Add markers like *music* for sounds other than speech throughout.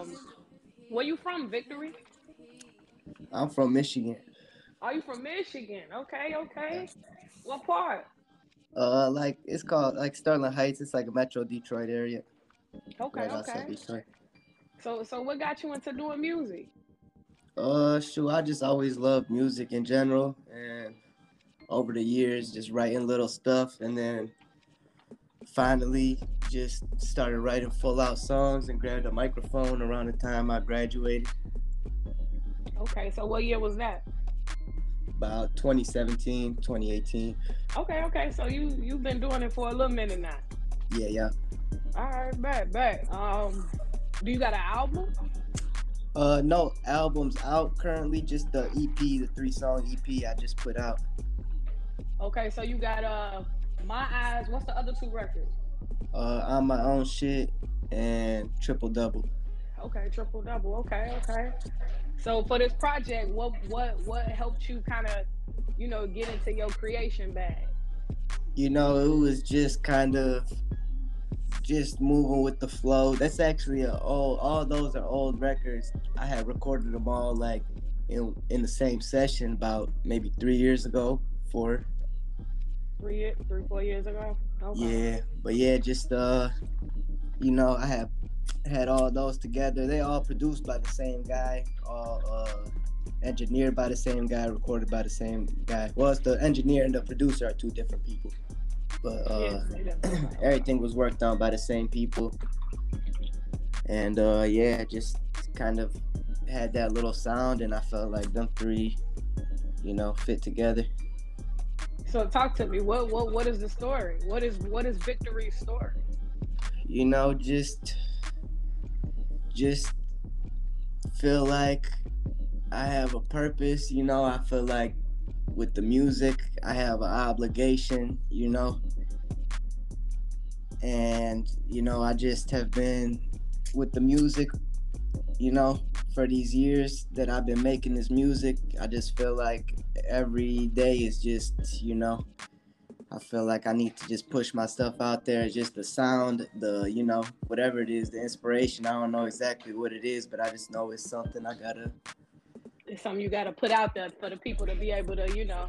um, where you from, Victori? I'm from Michigan. Are you from Michigan? Okay, okay. What part? Uh, like it's called like Sterling Heights. It's like a Metro Detroit area. Okay, right okay. So, so what got you into doing music? Uh, sure. I just always loved music in general, and over the years, just writing little stuff, and then finally just started writing full out songs and grabbed a microphone around the time I graduated, Okay, so what year was that? about 2017, 2018. Okay, okay. So you you've been doing it for a little minute now. Yeah, yeah. All right, bet, bet. Um, do you got an album? Uh, no albums out currently. Just the EP, the three song EP I just put out. Okay, so you got uh, my eyes. What's the other two records? Uh, on my own shit and triple double. Okay, triple double. Okay, okay. So for this project, what what what helped you kind of, you know, get into your creation bag? You know, it was just kind of just moving with the flow. That's actually a old. All those are old records. I had recorded them all like in in the same session about maybe three years ago. Four. Three, year- three, four years ago. Okay. Yeah, but yeah, just uh, you know, I have had all those together. They all produced by the same guy, all uh, engineered by the same guy, recorded by the same guy. Well, it's the engineer and the producer are two different people, but uh, Yeah, they definitely are. *clears throat* everything was worked on by the same people. And uh, yeah, just kind of had that little sound, and I felt like them three, you know, fit together. So talk to me. What what what is the story? What is what is Victori's story? you know, just just feel like I have a purpose, you know, I feel like with the music, I have an obligation, you know. And you know, I just have been with the music, you know, for these years that I've been making this music, I just feel like every day is just, you know, I feel like I need to just push my stuff out there. Just the sound, the you know whatever it is, the inspiration. I don't know exactly what it is, but I just know it's something I gotta. It's something you got to put out there for the people to be able to, you know,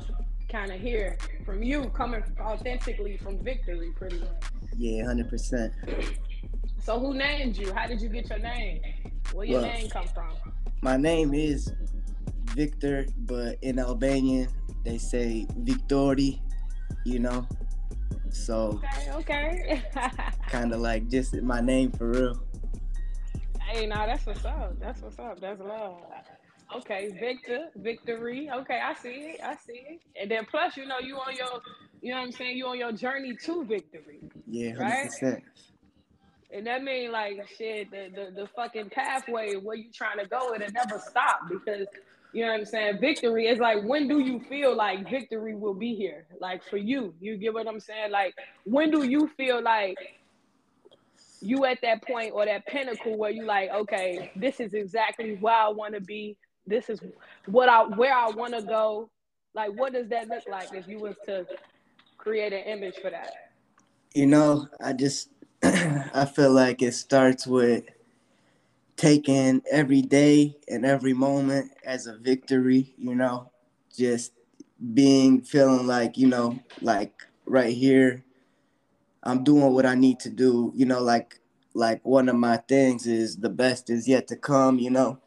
kind of hear from you coming authentically from Victori, pretty much. Yeah, hundred percent. So who named you? How did you get your name? Where your Well- name come from? My name is Victor, but in Albanian they say Victori. You know, so Okay, okay. *laughs* kind of like just my name for real. hey, now that's what's up. That's what's up. That's love. Okay, Victor, victory. Okay, I see it. I see it. And then plus, you know, you on your, you know what I'm saying? You on your journey to victory. Yeah, hundred Right? And that mean like shit, the, the the fucking pathway where you trying to go, it'll never stop because you know what I'm saying. Victory is like when do you feel like victory will be here? Like for you, you get what I'm saying? Like when do you feel like you at that point or that pinnacle where you like, okay, this is exactly where I want to be. This is what I where I want to go. Like what does that look like if you was to create an image for that? You know, I just *clears throat* I feel like it starts with taking every day and every moment as a victory, you know, just being feeling like, you know, like right here I'm doing what I need to do, you know, like like one of my things is the best is yet to come, you know.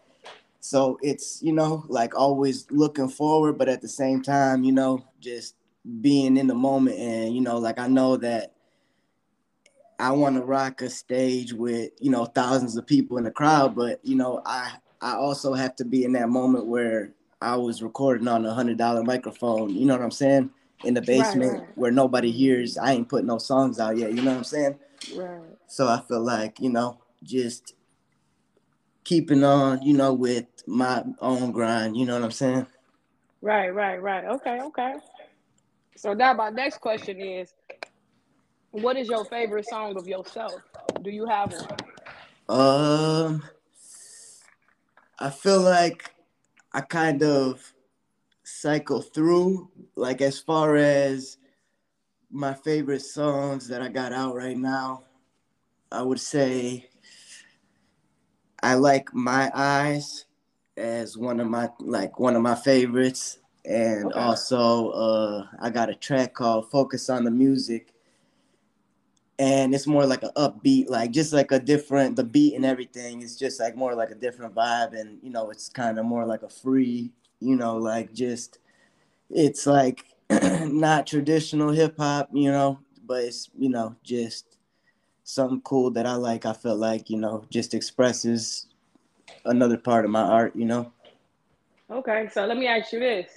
So it's, you know, like always looking forward, but at the same time, you know, just being in the moment and, you know, like I know that I want to rock a stage with you know thousands of people in the crowd, but you know I I also have to be in that moment where I was recording on a hundred dollar microphone. You know what I'm saying? In the Right, basement right. where nobody hears. I ain't put no songs out yet. You know what I'm saying? Right. So I feel like you know just keeping on, you know, with my own grind. You know what I'm saying? Right, right, right. Okay, okay. So now my next question is, what is your favorite song of yourself? Do you have one? Um, I feel like I kind of cycle through, like as far as my favorite songs that I got out right now. I would say I like my eyes as one of my like one of my favorites, and okay. also uh, I got a track called "Focus on the Music." And it's more like an upbeat, like just like a different the beat and everything. It's just like more like a different vibe, and you know, it's kind of more like a free, you know, like just it's like *clears throat* not traditional hip hop, you know, but it's you know just something cool that I like. I feel like you know just expresses another part of my art, you know. Okay, so let me ask you this: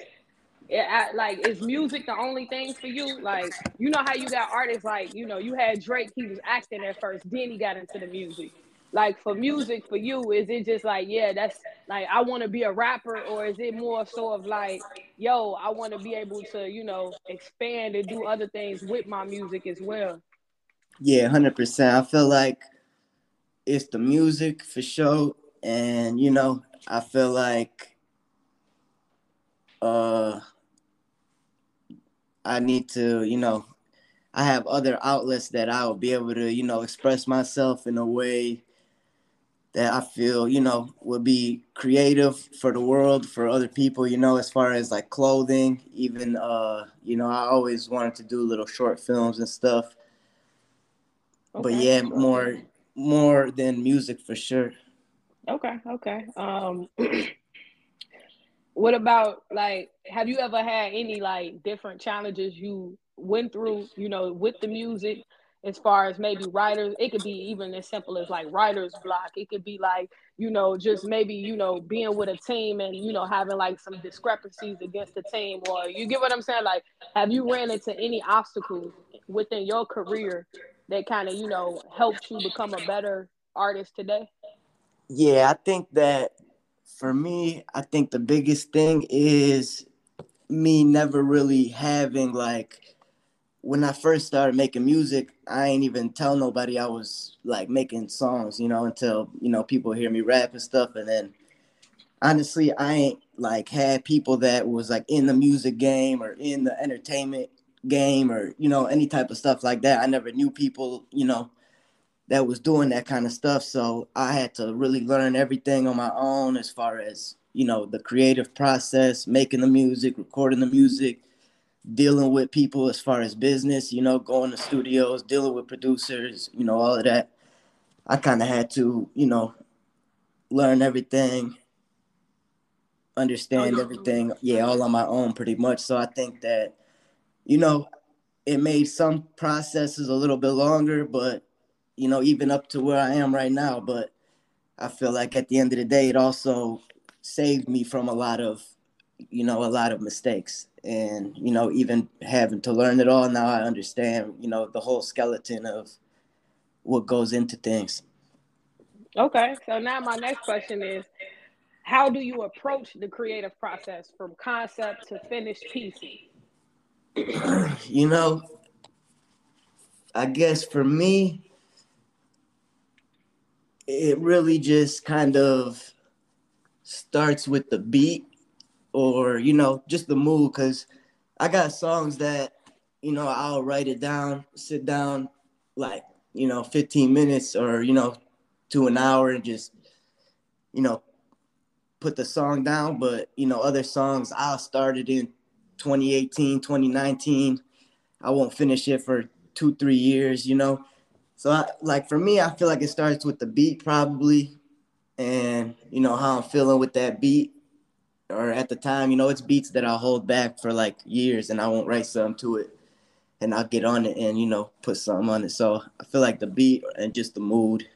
it, like, is music the only thing for you? Like, you know how you got artists like you know you had Drake. He was acting at first, then he got into the music like for music for you is it just like yeah that's like i want to be a rapper or is it more so of like yo i want to be able to you know expand and do other things with my music as well yeah 100% i feel like it's the music for sure and you know i feel like uh i need to you know i have other outlets that i'll be able to you know express myself in a way that I feel, you know, would be creative for the world, for other people, you know, as far as like clothing, even, uh, you know, I always wanted to do little short films and stuff. Okay. But yeah, more, more than music for sure. Okay. Okay. Um, *clears throat* what about like, have you ever had any like different challenges you went through, you know, with the music as far as maybe writers? It could be even as simple as like writer's block. It could be like you know just maybe you know being with a team and you know having like some discrepancies against the team or you get what i'm saying? Like have you ran into any obstacles within your career that kind of you know helped you become a better artist today? Yeah i think that for me i think the biggest thing is me never really having like when I first started making music, I ain't even tell nobody I was like making songs, you know, until you know people hear me rap and stuff. And then honestly, I ain't like had people that was like in the music game or in the entertainment game or you know any type of stuff like that. I never knew people, you know, that was doing that kind of stuff. So I had to really learn everything on my own as far as you know the creative process, making the music, recording the music dealing with people as far as business, you know, going to studios, dealing with producers, you know, all of that. I kind of had to, you know, learn everything, understand everything, yeah, all on my own pretty much. So I think that, you know, it made some processes a little bit longer, but, you know, even up to where I am right now. But I feel like at the end of the day, it also saved me from a lot of, you know, a lot of mistakes and you know even having to learn it all now i understand you know the whole skeleton of what goes into things okay so now my next question is how do you approach the creative process from concept to finished piece *clears throat* you know i guess for me it really just kind of starts with the beat or you know just the mood because i got songs that you know i'll write it down sit down like you know 15 minutes or you know to an hour and just you know put the song down. But you know other songs i started in 2018 2019 i won't finish it for two three years you know so I, like for me i feel like it starts with the beat probably and you know how i'm feeling with that beat or at the time, you know, it's beats that I'll hold back for like years and I won't write something to it and I'll get on it and, you know, put something on it. So I feel like the beat and just the mood.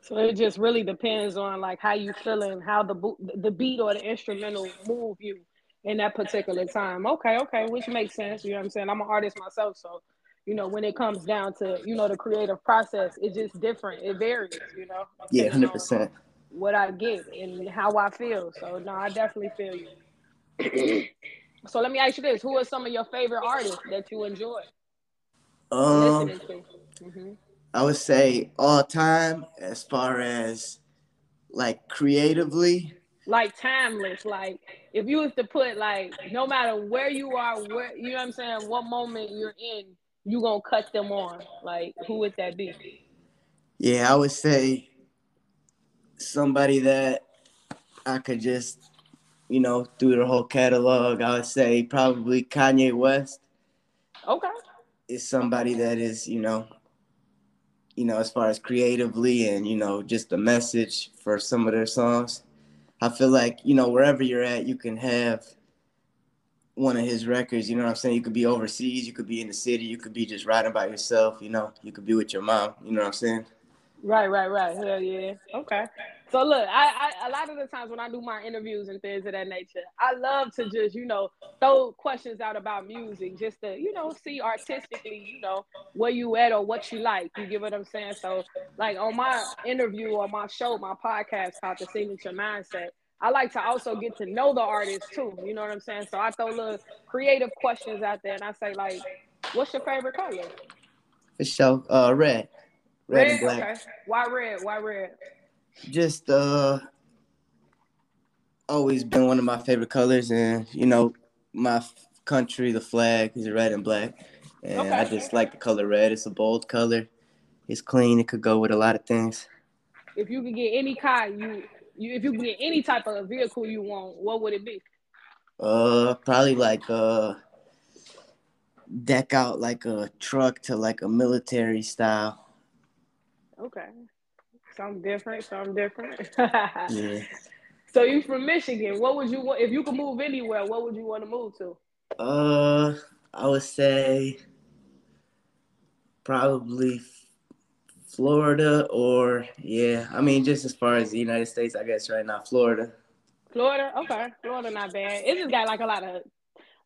So it just really depends on like how you feeling, how the the beat or the instrumental move you in that particular time. Okay, okay, which makes sense. You know what I'm saying? I'm an artist myself, so you know when it comes down to you know the creative process, it's just different. It varies. You know. Yeah, hundred percent what I get and how I feel. So no, I definitely feel you. *clears throat* so let me ask you this: Who are some of your favorite artists that you enjoy um, listening to? Mm-hmm. I would say all time, as far as like creatively. Like timeless, like if you was to put like no matter where you are, where you know what I'm saying, what moment you're in, you gonna cut them on. Like who would that be? Yeah, I would say somebody that I could just, you know, through the whole catalog, I would say probably Kanye West. Okay. Is somebody that is, you know, you know, as far as creatively and, you know, just the message for some of their songs. I feel like, you know, wherever you're at, you can have one of his records, you know what I'm saying? You could be overseas, you could be in the city, you could be just riding by yourself, you know, you could be with your mom, you know what I'm saying? Right, right, right. Hell yeah. Okay. So look, I, I a lot of the times when I do my interviews and things of that nature, I love to just you know throw questions out about music, just to you know see artistically, you know where you at or what you like. You get what I'm saying? So like on my interview or my show, my podcast called The Signature Mindset, I like to also get to know the artist too. You know what I'm saying? So I throw little creative questions out there, and I say like, "What's your favorite color?" For sure, uh, red, red, red and black. Okay. Why red? Why red? just uh always been one of my favorite colors and you know my country the flag is red and black and okay. i just like the color red it's a bold color it's clean it could go with a lot of things if you could get any car you, you if you get any type of vehicle you want what would it be uh probably like uh deck out like a truck to like a military style okay Something different, something different. *laughs* yeah. So you from Michigan. What would you want if you could move anywhere, what would you want to move to? Uh I would say probably Florida or yeah, I mean just as far as the United States, I guess right now, Florida. Florida, okay. Florida not bad. It just got like a lot of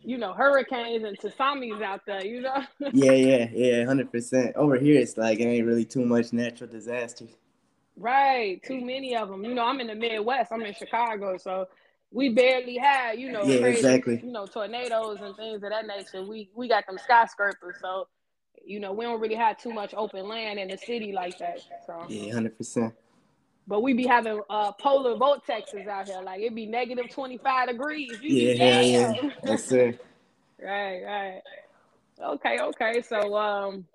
you know, hurricanes and tsunamis out there, you know? *laughs* yeah, yeah, yeah, hundred percent. Over here it's like it ain't really too much natural disasters. Right, too many of them. You know, I'm in the Midwest. I'm in Chicago, so we barely had, you know, yeah, crazy, exactly. you know, tornadoes and things of that nature. We we got them skyscrapers, so you know, we don't really have too much open land in the city like that. So yeah, hundred percent. But we be having uh, polar vortexes out here, like it'd be negative twenty five degrees. You yeah, yeah, yeah, that's it. *laughs* right, right. Okay, okay. So, um,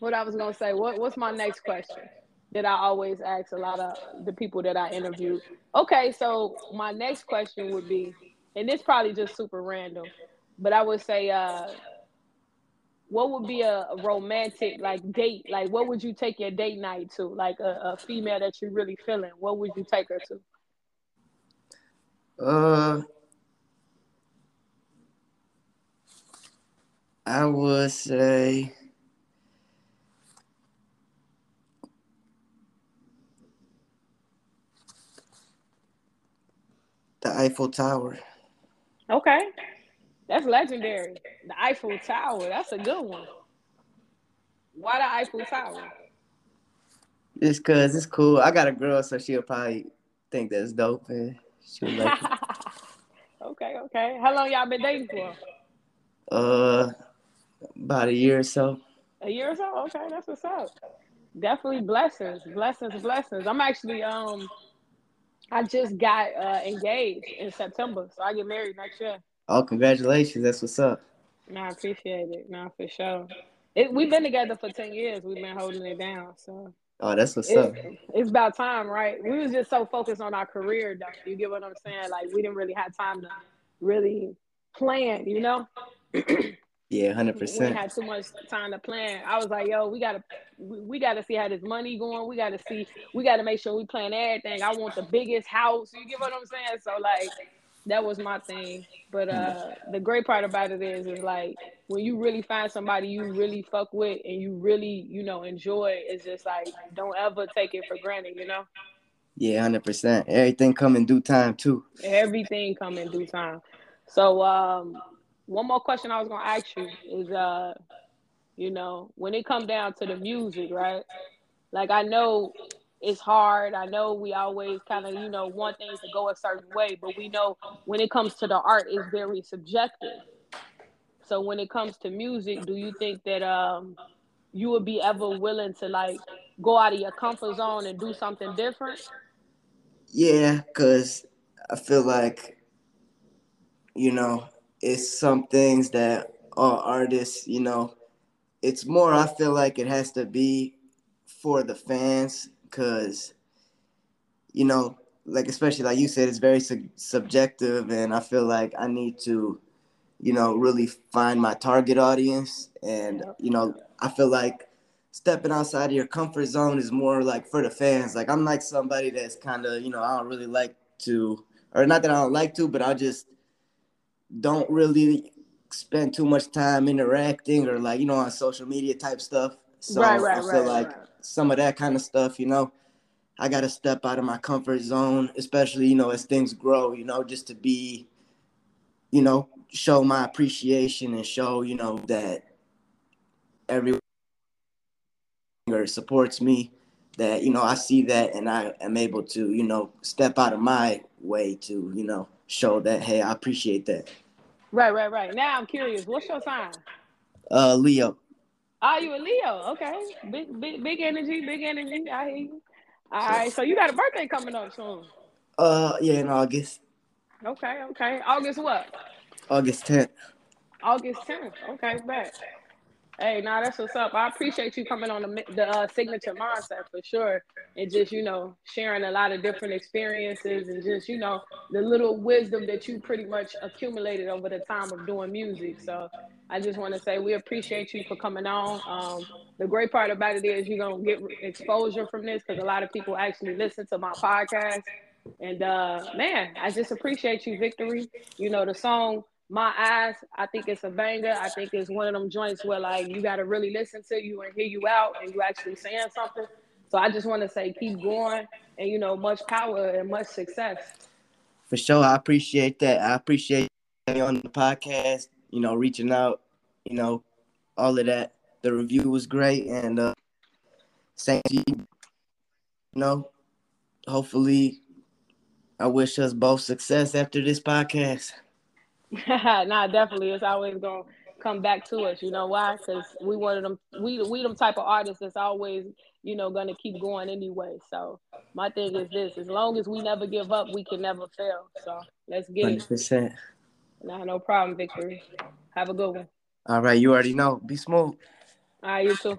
what I was gonna say, what what's my next question? that I always ask a lot of the people that I interview. Okay, so my next question would be, and this probably just super random, but I would say, uh, what would be a, a, romantic like date? Like, what would you take your date night to? Like a, a female that you're really feeling, what would you take her to? Uh, I would say The Eiffel Tower. Okay. That's legendary. The Eiffel Tower. That's a good one. Why the Eiffel Tower? Just cause it's cool. I got a girl, so she'll probably think that's dope and she'll like *laughs* Okay, okay. How long y'all been dating for? Uh about a year or so. A year or so? Okay, that's what's up. Definitely blessings, blessings, blessings. I'm actually um I just got uh, engaged in September, so I get married next year. Oh, congratulations! That's what's up. No, I appreciate it. No, for sure. It, we've been together for ten years. We've been holding it down. So. Oh, that's what's it's, up. It's about time, right? We was just so focused on our career, though. You get what I'm saying? Like we didn't really have time to really plan, you know. *clears throat* Yeah, hundred percent. We had too much time to plan. I was like, yo, we gotta, we, gotta see how this money going. We gotta see, we gotta make sure we plan everything. I want the biggest house. You get what I'm saying? So like, that was my thing. But uh, the great part about it is, is like when you really find somebody you really fuck with and you really, you know, enjoy. It's just like don't ever take it for granted. You know. Yeah, hundred percent. Everything come in due time too. Everything come in due time. So um, one more question I was gonna ask you is uh, you know, when it come down to the music, right? Like I know it's hard. I know we always kind of, you know, want things to go a certain way, but we know when it comes to the art, it's very subjective. So when it comes to music, do you think that um you would be ever willing to like go out of your comfort zone and do something different? Yeah, cause I feel like, you know, it's some things that all artists, you know, it's more, I feel like it has to be for the fans because, you know, like especially like you said, it's very su- subjective, and I feel like I need to, you know, really find my target audience, and you know, I feel like stepping outside of your comfort zone is more like for the fans. Like I'm like somebody that's kind of, you know, I don't really like to, or not that I don't like to, but I just don't really spend too much time interacting or like, you know, on social media type stuff. So right, right, I feel right, like right. Some of that kind of stuff, you know, I got to step out of my comfort zone, especially, you know, as things grow, you know, just to be, you know, show my appreciation and show, you know, that everyone or supports me that you know I see that and I am able to you know step out of my way to you know show that hey I appreciate that. Right, right, right. Now I'm curious. What's your sign? Uh, Leo. Are you a Leo? Okay, big, big, big energy, big energy. I hear you. All right, so you got a birthday coming up soon. Uh, yeah, in August. Okay, okay. August what? August 10th. August 10th. Okay, bet. Hey, now nah, that's what's up. I appreciate you coming on the, the uh, signature mindset for sure, and just you know sharing a lot of different experiences and just you know the little wisdom that you pretty much accumulated over the time of doing music. So I just want to say we appreciate you for coming on. Um, the great part about it is you're gonna get exposure from this because a lot of people actually listen to my podcast. And uh, man, I just appreciate you, Victori. You know the song my eyes, I think it's a banger. I think it's one of them joints where like you got to really listen to you and hear you out, and you actually saying something. So I just want to say keep going, and you know, much power and much success. For sure, I appreciate that. I appreciate you on the podcast. You know, reaching out. You know, all of that. The review was great, and uh, thank you. You know, hopefully, I wish us both success after this podcast. *laughs* nah, definitely. It's always gonna come back to us. You know why? Because we one of them. We we them type of artists that's always you know gonna keep going anyway. So my thing is this: as long as we never give up, we can never fail. So let's get 100%. it. Nah, no problem, Victori. Have a good one. All right, you already know. Be smooth. All right, you too.